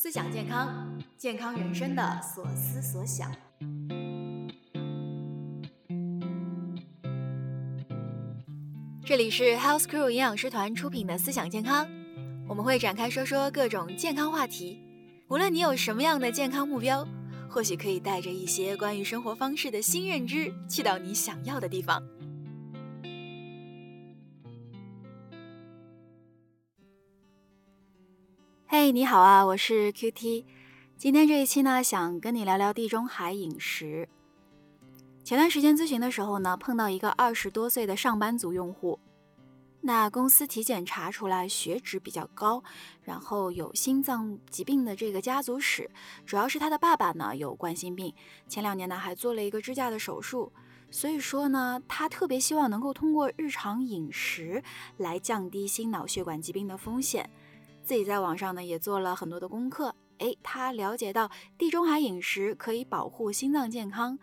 思想健康，健康人生的所思所想。这里是 Health Crew 营养师团出品的思想健康，我们会展开说说各种健康话题。无论你有什么样的健康目标，或许可以带着一些关于生活方式的新认知，去到你想要的地方。你好啊，我是 QT。今天这一期呢，想跟你聊聊地中海饮食。前段时间咨询的时候呢，碰到一个二十多岁的上班族用户，那公司体检查出来血脂比较高，然后有心脏疾病的这个家族史，主要是他的爸爸呢有冠心病，前两年呢还做了一个支架的手术，所以说呢，他特别希望能够通过日常饮食来降低心脑血管疾病的风险。自己在网上呢也做了很多的功课，诶，他了解到地中海饮食可以保护心脏健康，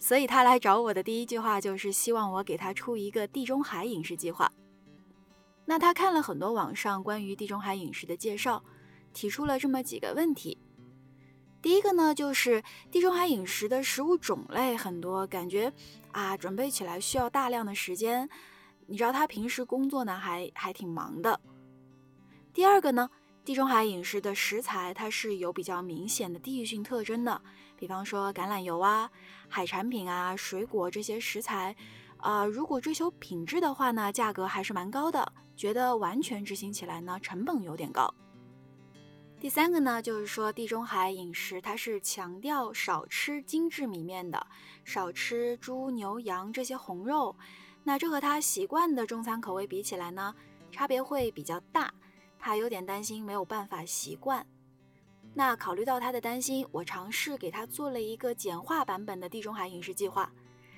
所以他来找我的第一句话就是希望我给他出一个地中海饮食计划。那他看了很多网上关于地中海饮食的介绍，提出了这么几个问题。第一个呢，就是地中海饮食的食物种类很多，感觉啊准备起来需要大量的时间。你知道他平时工作呢还还挺忙的。第二个呢，地中海饮食的食材它是有比较明显的地域性特征的，比方说橄榄油啊、海产品啊、水果这些食材，啊，如果追求品质的话呢，价格还是蛮高的，觉得完全执行起来呢，成本有点高。第三个呢，就是说地中海饮食它是强调少吃精致米面的，少吃猪牛羊这些红肉，那这和他习惯的中餐口味比起来呢，差别会比较大。他有点担心没有办法习惯，那考虑到他的担心，我尝试给他做了一个简化版本的地中海饮食计划。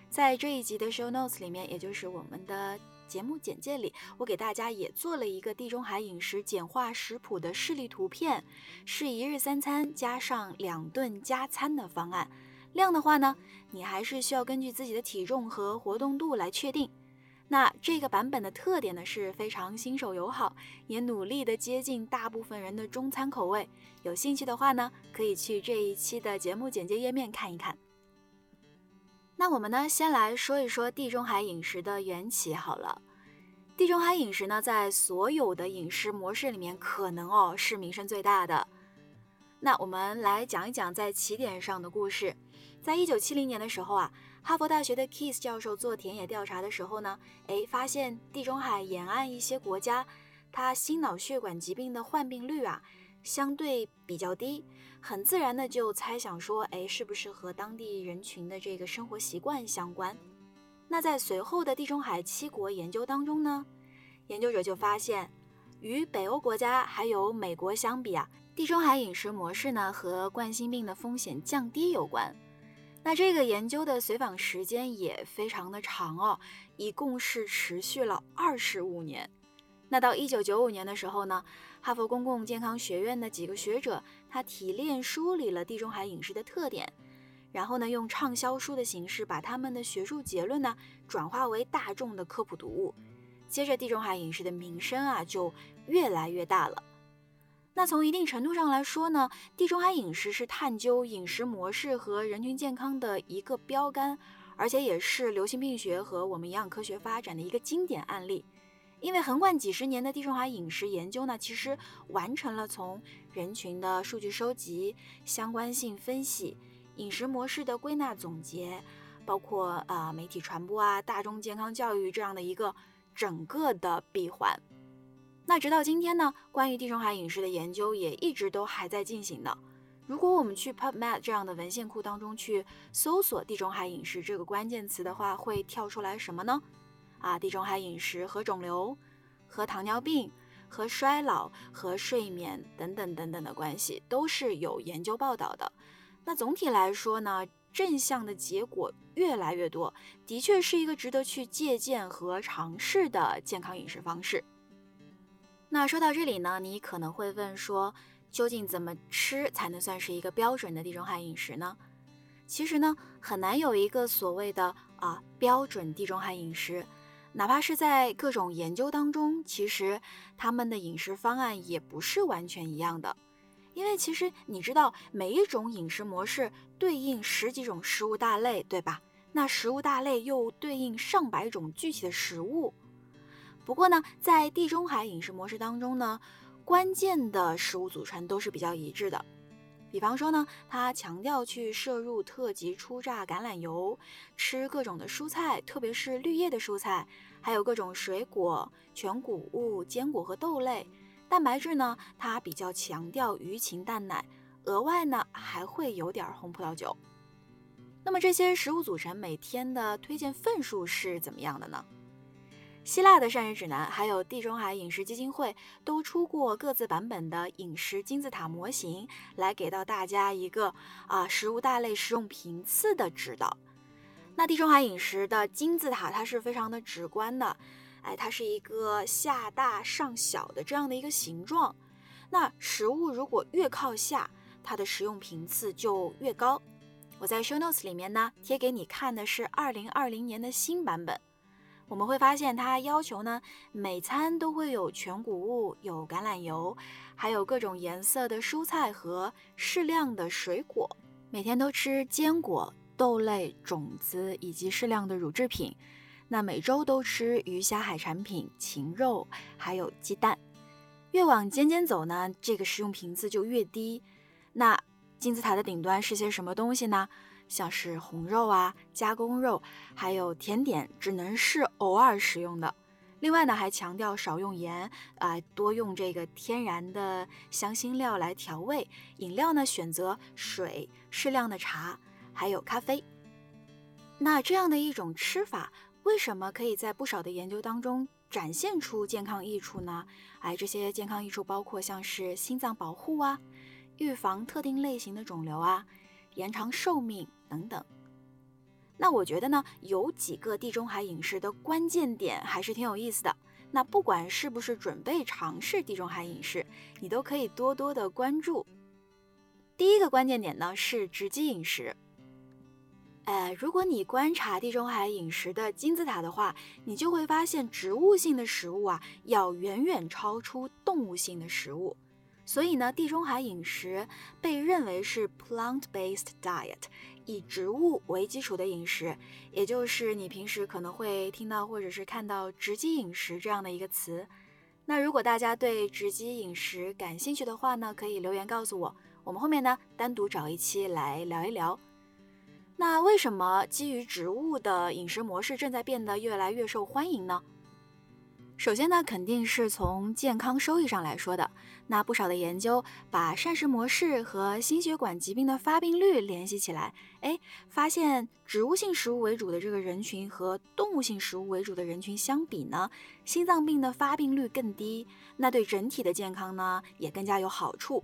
在这一集的 show notes 里面，也就是我们的节目简介里，我给大家也做了一个地中海饮食简化食谱的示例图片，是一日三餐加上两顿加餐的方案。量的话呢，你还是需要根据自己的体重和活动度来确定。那这个版本的特点呢是非常新手友好，也努力的接近大部分人的中餐口味。有兴趣的话呢，可以去这一期的节目简介页面看一看。那我们呢，先来说一说地中海饮食的缘起好了。地中海饮食呢，在所有的饮食模式里面，可能哦是名声最大的。那我们来讲一讲在起点上的故事。在一九七零年的时候啊。哈佛大学的 Keys 教授做田野调查的时候呢，哎，发现地中海沿岸一些国家，它心脑血管疾病的患病率啊，相对比较低，很自然的就猜想说，哎，是不是和当地人群的这个生活习惯相关？那在随后的地中海七国研究当中呢，研究者就发现，与北欧国家还有美国相比啊，地中海饮食模式呢和冠心病的风险降低有关。那这个研究的随访时间也非常的长哦，一共是持续了二十五年。那到一九九五年的时候呢，哈佛公共健康学院的几个学者他提炼梳理了地中海饮食的特点，然后呢用畅销书的形式把他们的学术结论呢转化为大众的科普读物。接着地中海饮食的名声啊就越来越大了。那从一定程度上来说呢，地中海饮食是探究饮食模式和人群健康的一个标杆，而且也是流行病学和我们营养科学发展的一个经典案例。因为横贯几十年的地中海饮食研究呢，其实完成了从人群的数据收集、相关性分析、饮食模式的归纳总结，包括啊媒体传播啊、大众健康教育这样的一个整个的闭环。那直到今天呢，关于地中海饮食的研究也一直都还在进行的。如果我们去 PubMed 这样的文献库当中去搜索“地中海饮食”这个关键词的话，会跳出来什么呢？啊，地中海饮食和肿瘤、和糖尿病、和衰老、和睡眠等等等等的关系都是有研究报道的。那总体来说呢，正向的结果越来越多，的确是一个值得去借鉴和尝试的健康饮食方式。那说到这里呢，你可能会问说，究竟怎么吃才能算是一个标准的地中海饮食呢？其实呢，很难有一个所谓的啊标准地中海饮食，哪怕是在各种研究当中，其实他们的饮食方案也不是完全一样的。因为其实你知道，每一种饮食模式对应十几种食物大类，对吧？那食物大类又对应上百种具体的食物。不过呢，在地中海饮食模式当中呢，关键的食物组成都是比较一致的。比方说呢，它强调去摄入特级初榨橄榄油，吃各种的蔬菜，特别是绿叶的蔬菜，还有各种水果、全谷物、坚果和豆类。蛋白质呢，它比较强调鱼禽蛋奶，额外呢还会有点红葡萄酒。那么这些食物组成每天的推荐份数是怎么样的呢？希腊的膳食指南还有地中海饮食基金会都出过各自版本的饮食金字塔模型，来给到大家一个啊食物大类食用频次的指导。那地中海饮食的金字塔它是非常的直观的。哎，它是一个下大上小的这样的一个形状。那食物如果越靠下，它的食用频次就越高。我在 show notes 里面呢贴给你看的是二零二零年的新版本。我们会发现它要求呢每餐都会有全谷物、有橄榄油，还有各种颜色的蔬菜和适量的水果。每天都吃坚果、豆类、种子以及适量的乳制品。那每周都吃鱼虾海产品、禽肉，还有鸡蛋。越往尖尖走呢，这个食用频次就越低。那金字塔的顶端是些什么东西呢？像是红肉啊、加工肉，还有甜点，只能是偶尔食用的。另外呢，还强调少用盐啊，多用这个天然的香辛料来调味。饮料呢，选择水、适量的茶，还有咖啡。那这样的一种吃法。为什么可以在不少的研究当中展现出健康益处呢？哎，这些健康益处包括像是心脏保护啊、预防特定类型的肿瘤啊、延长寿命等等。那我觉得呢，有几个地中海饮食的关键点还是挺有意思的。那不管是不是准备尝试地中海饮食，你都可以多多的关注。第一个关键点呢是直击饮食。呃，如果你观察地中海饮食的金字塔的话，你就会发现植物性的食物啊，要远远超出动物性的食物。所以呢，地中海饮食被认为是 plant-based diet，以植物为基础的饮食，也就是你平时可能会听到或者是看到直击饮食这样的一个词。那如果大家对直击饮食感兴趣的话呢，可以留言告诉我，我们后面呢单独找一期来聊一聊。那为什么基于植物的饮食模式正在变得越来越受欢迎呢？首先呢，肯定是从健康收益上来说的。那不少的研究把膳食模式和心血管疾病的发病率联系起来，哎，发现植物性食物为主的这个人群和动物性食物为主的人群相比呢，心脏病的发病率更低，那对整体的健康呢也更加有好处。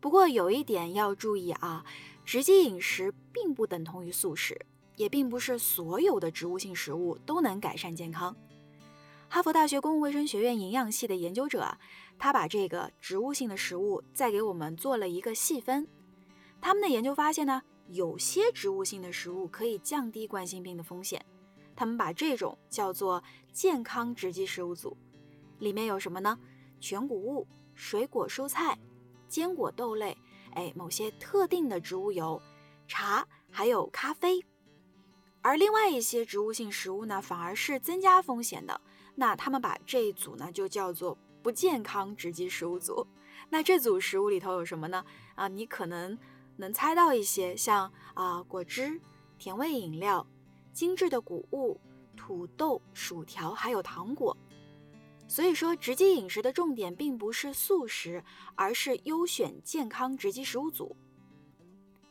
不过有一点要注意啊。直接饮食并不等同于素食，也并不是所有的植物性食物都能改善健康。哈佛大学公共卫生学院营养系的研究者啊，他把这个植物性的食物再给我们做了一个细分。他们的研究发现呢，有些植物性的食物可以降低冠心病的风险。他们把这种叫做健康直击食物组，里面有什么呢？全谷物、水果、蔬菜、坚果、豆类。哎，某些特定的植物油、茶还有咖啡，而另外一些植物性食物呢，反而是增加风险的。那他们把这一组呢，就叫做不健康直击食物组。那这组食物里头有什么呢？啊，你可能能猜到一些，像啊果汁、甜味饮料、精致的谷物、土豆、薯条，还有糖果。所以说，直击饮食的重点并不是素食，而是优选健康直击食物组。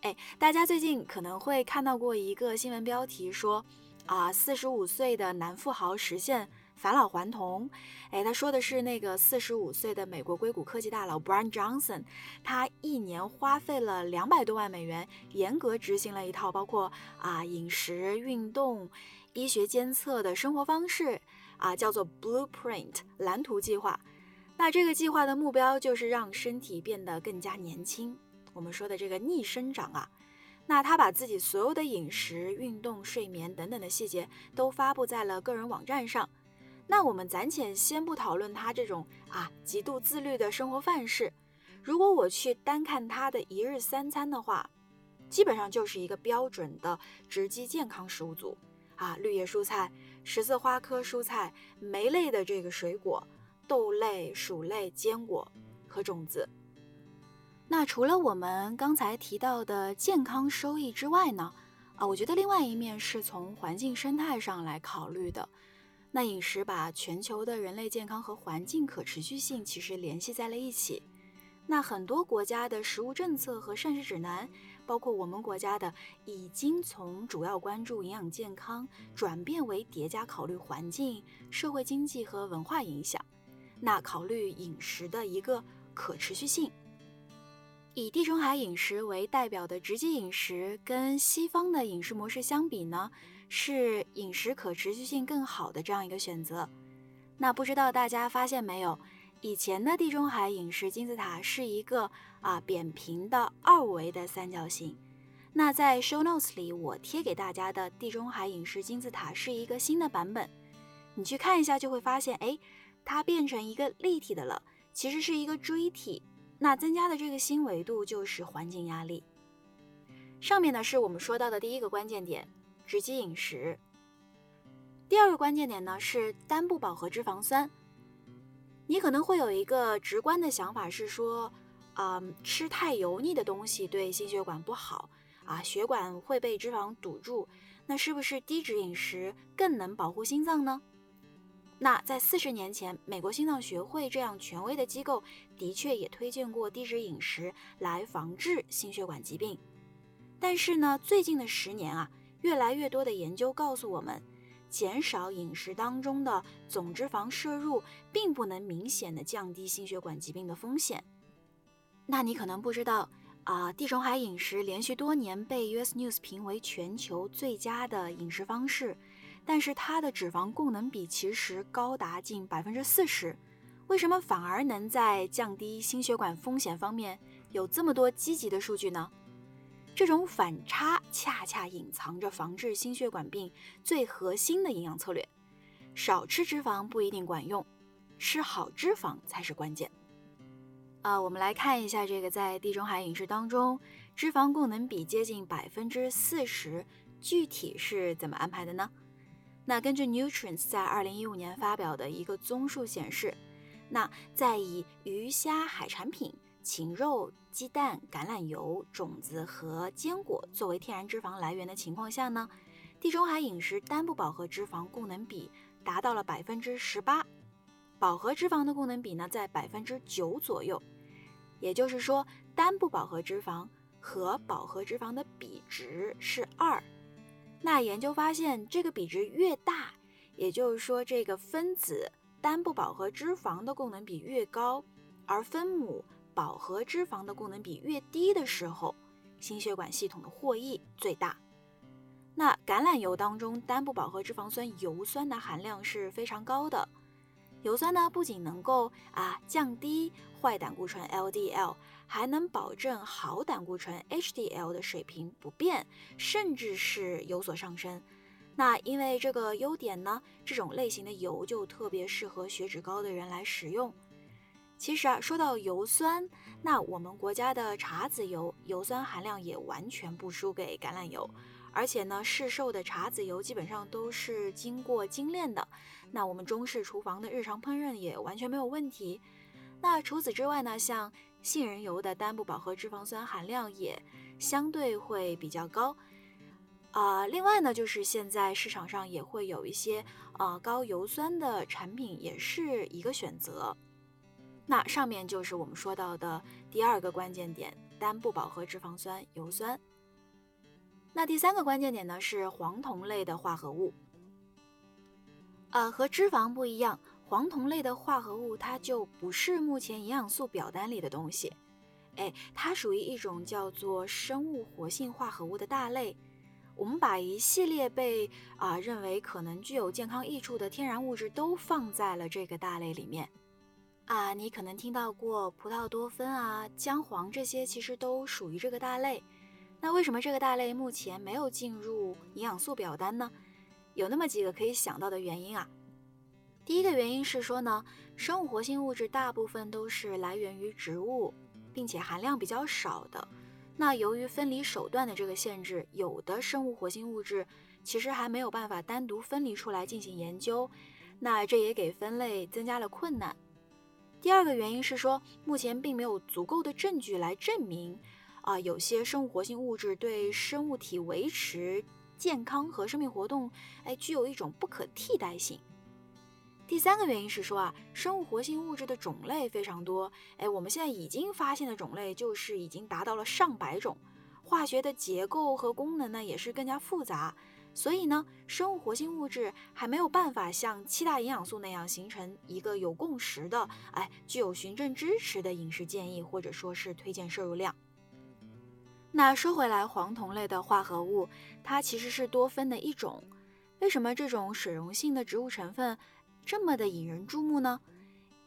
哎，大家最近可能会看到过一个新闻标题，说啊，四十五岁的男富豪实现返老还童。哎，他说的是那个四十五岁的美国硅谷科技大佬 Brian Johnson，他一年花费了两百多万美元，严格执行了一套包括啊饮食、运动、医学监测的生活方式。啊，叫做 Blueprint 蓝图计划。那这个计划的目标就是让身体变得更加年轻。我们说的这个逆生长啊，那他把自己所有的饮食、运动、睡眠等等的细节都发布在了个人网站上。那我们暂且先不讨论他这种啊极度自律的生活范式，如果我去单看它的一日三餐的话，基本上就是一个标准的直击健康食物组啊，绿叶蔬菜、十字花科蔬菜、酶类的这个水果、豆类、薯类、坚果和种子。那除了我们刚才提到的健康收益之外呢？啊，我觉得另外一面是从环境生态上来考虑的。那饮食把全球的人类健康和环境可持续性其实联系在了一起。那很多国家的食物政策和膳食指南，包括我们国家的，已经从主要关注营养健康，转变为叠加考虑环境、社会经济和文化影响。那考虑饮食的一个可持续性。以地中海饮食为代表的直接饮食，跟西方的饮食模式相比呢，是饮食可持续性更好的这样一个选择。那不知道大家发现没有，以前的地中海饮食金字塔是一个啊扁平的二维的三角形。那在 show notes 里，我贴给大家的地中海饮食金字塔是一个新的版本，你去看一下就会发现，哎，它变成一个立体的了，其实是一个锥体。那增加的这个新维度就是环境压力。上面呢是我们说到的第一个关键点，直击饮食。第二个关键点呢是单不饱和脂肪酸。你可能会有一个直观的想法是说，啊，吃太油腻的东西对心血管不好啊，血管会被脂肪堵住。那是不是低脂饮食更能保护心脏呢？那在四十年前，美国心脏学会这样权威的机构的确也推荐过低脂饮食来防治心血管疾病。但是呢，最近的十年啊，越来越多的研究告诉我们，减少饮食当中的总脂肪摄入，并不能明显的降低心血管疾病的风险。那你可能不知道啊，地中海饮食连续多年被 US News 评为全球最佳的饮食方式。但是它的脂肪供能比其实高达近百分之四十，为什么反而能在降低心血管风险方面有这么多积极的数据呢？这种反差恰恰隐藏着防治心血管病最核心的营养策略。少吃脂肪不一定管用，吃好脂肪才是关键。啊，我们来看一下这个在地中海饮食当中，脂肪供能比接近百分之四十，具体是怎么安排的呢？那根据 Nutrients 在二零一五年发表的一个综述显示，那在以鱼虾海产品、禽肉、鸡蛋、橄榄油、种子和坚果作为天然脂肪来源的情况下呢，地中海饮食单不饱和脂肪供能比达到了百分之十八，饱和脂肪的供能比呢在百分之九左右，也就是说单不饱和脂肪和饱和脂肪的比值是二。那研究发现，这个比值越大，也就是说，这个分子单不饱和脂肪的供能比越高，而分母饱和脂肪的功能比越低的时候，心血管系统的获益最大。那橄榄油当中单不饱和脂肪酸油酸的含量是非常高的。油酸呢，不仅能够啊降低坏胆固醇 LDL，还能保证好胆固醇 HDL 的水平不变，甚至是有所上升。那因为这个优点呢，这种类型的油就特别适合血脂高的人来使用。其实啊，说到油酸，那我们国家的茶籽油油酸含量也完全不输给橄榄油。而且呢，市售的茶籽油基本上都是经过精炼的，那我们中式厨房的日常烹饪也完全没有问题。那除此之外呢，像杏仁油的单不饱和脂肪酸含量也相对会比较高。啊，另外呢，就是现在市场上也会有一些呃高油酸的产品，也是一个选择。那上面就是我们说到的第二个关键点，单不饱和脂肪酸油酸。那第三个关键点呢是黄酮类的化合物，呃，和脂肪不一样，黄酮类的化合物它就不是目前营养素表单里的东西，哎，它属于一种叫做生物活性化合物的大类。我们把一系列被啊认为可能具有健康益处的天然物质都放在了这个大类里面。啊，你可能听到过葡萄多酚啊、姜黄这些，其实都属于这个大类。那为什么这个大类目前没有进入营养素表单呢？有那么几个可以想到的原因啊。第一个原因是说呢，生物活性物质大部分都是来源于植物，并且含量比较少的。那由于分离手段的这个限制，有的生物活性物质其实还没有办法单独分离出来进行研究，那这也给分类增加了困难。第二个原因是说，目前并没有足够的证据来证明，啊，有些生物活性物质对生物体维持健康和生命活动，哎，具有一种不可替代性。第三个原因是说啊，生物活性物质的种类非常多，哎，我们现在已经发现的种类就是已经达到了上百种，化学的结构和功能呢也是更加复杂，所以呢，生物活性物质还没有办法像七大营养素那样形成一个有共识的，哎，具有循证支持的饮食建议或者说是推荐摄入量。那说回来，黄酮类的化合物，它其实是多酚的一种，为什么这种水溶性的植物成分？这么的引人注目呢？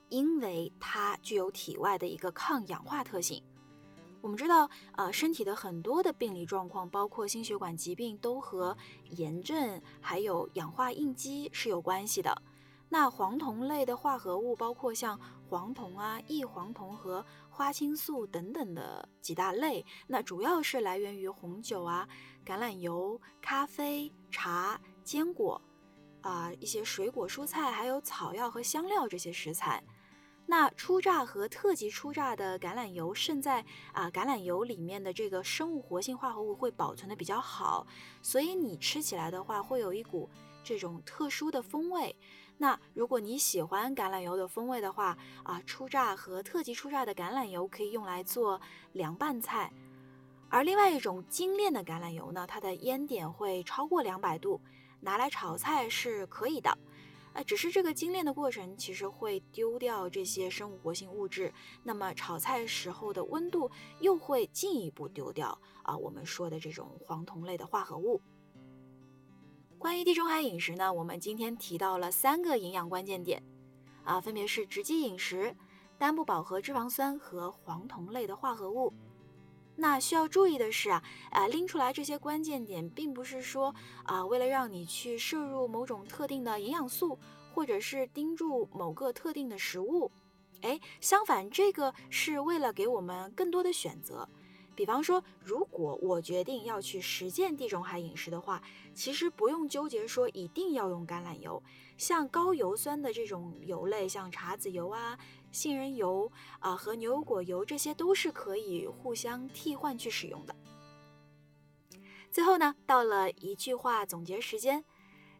因为它具有体外的一个抗氧化特性。我们知道，呃，身体的很多的病理状况，包括心血管疾病，都和炎症还有氧化应激是有关系的。那黄酮类的化合物，包括像黄酮啊、异黄酮和花青素等等的几大类，那主要是来源于红酒啊、橄榄油、咖啡、茶、坚果。啊，一些水果、蔬菜，还有草药和香料这些食材。那初榨和特级初榨的橄榄油渗在啊橄榄油里面的这个生物活性化合物会保存的比较好，所以你吃起来的话会有一股这种特殊的风味。那如果你喜欢橄榄油的风味的话啊，初榨和特级初榨的橄榄油可以用来做凉拌菜。而另外一种精炼的橄榄油呢，它的烟点会超过两百度。拿来炒菜是可以的，呃，只是这个精炼的过程其实会丢掉这些生物活性物质，那么炒菜时候的温度又会进一步丢掉啊，我们说的这种黄酮类的化合物。关于地中海饮食呢，我们今天提到了三个营养关键点，啊，分别是直击饮食、单不饱和脂肪酸和黄酮类的化合物。那需要注意的是啊，啊拎出来这些关键点，并不是说啊为了让你去摄入某种特定的营养素，或者是盯住某个特定的食物，哎，相反，这个是为了给我们更多的选择。比方说，如果我决定要去实践地中海饮食的话，其实不用纠结说一定要用橄榄油，像高油酸的这种油类，像茶籽油啊、杏仁油啊和牛油果油，这些都是可以互相替换去使用的。最后呢，到了一句话总结时间，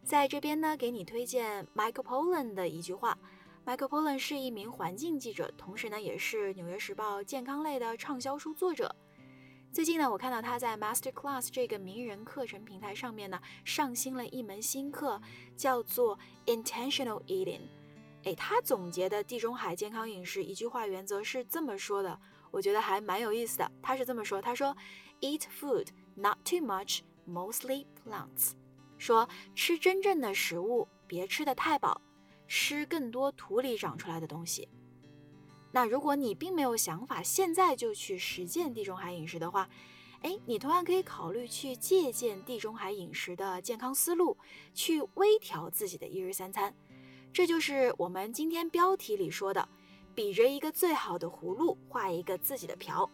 在这边呢，给你推荐 Michael Pollan 的一句话。Michael Pollan 是一名环境记者，同时呢，也是《纽约时报》健康类的畅销书作者。最近呢，我看到他在 Master Class 这个名人课程平台上面呢，上新了一门新课，叫做 Intentional Eating。哎，他总结的地中海健康饮食一句话原则是这么说的，我觉得还蛮有意思的。他是这么说，他说：Eat food not too much, mostly plants。说吃真正的食物，别吃的太饱，吃更多土里长出来的东西。那如果你并没有想法，现在就去实践地中海饮食的话，哎，你同样可以考虑去借鉴地中海饮食的健康思路，去微调自己的一日三餐。这就是我们今天标题里说的，比着一个最好的葫芦画一个自己的瓢。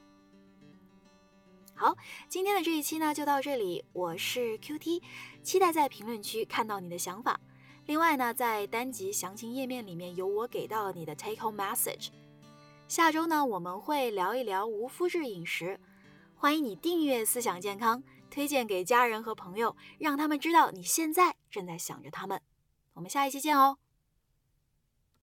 好，今天的这一期呢就到这里，我是 Q T，期待在评论区看到你的想法。另外呢，在单集详情页面里面有我给到你的 Take Home Message。下周呢，我们会聊一聊无麸质饮食。欢迎你订阅思想健康，推荐给家人和朋友，让他们知道你现在正在想着他们。我们下一期见哦。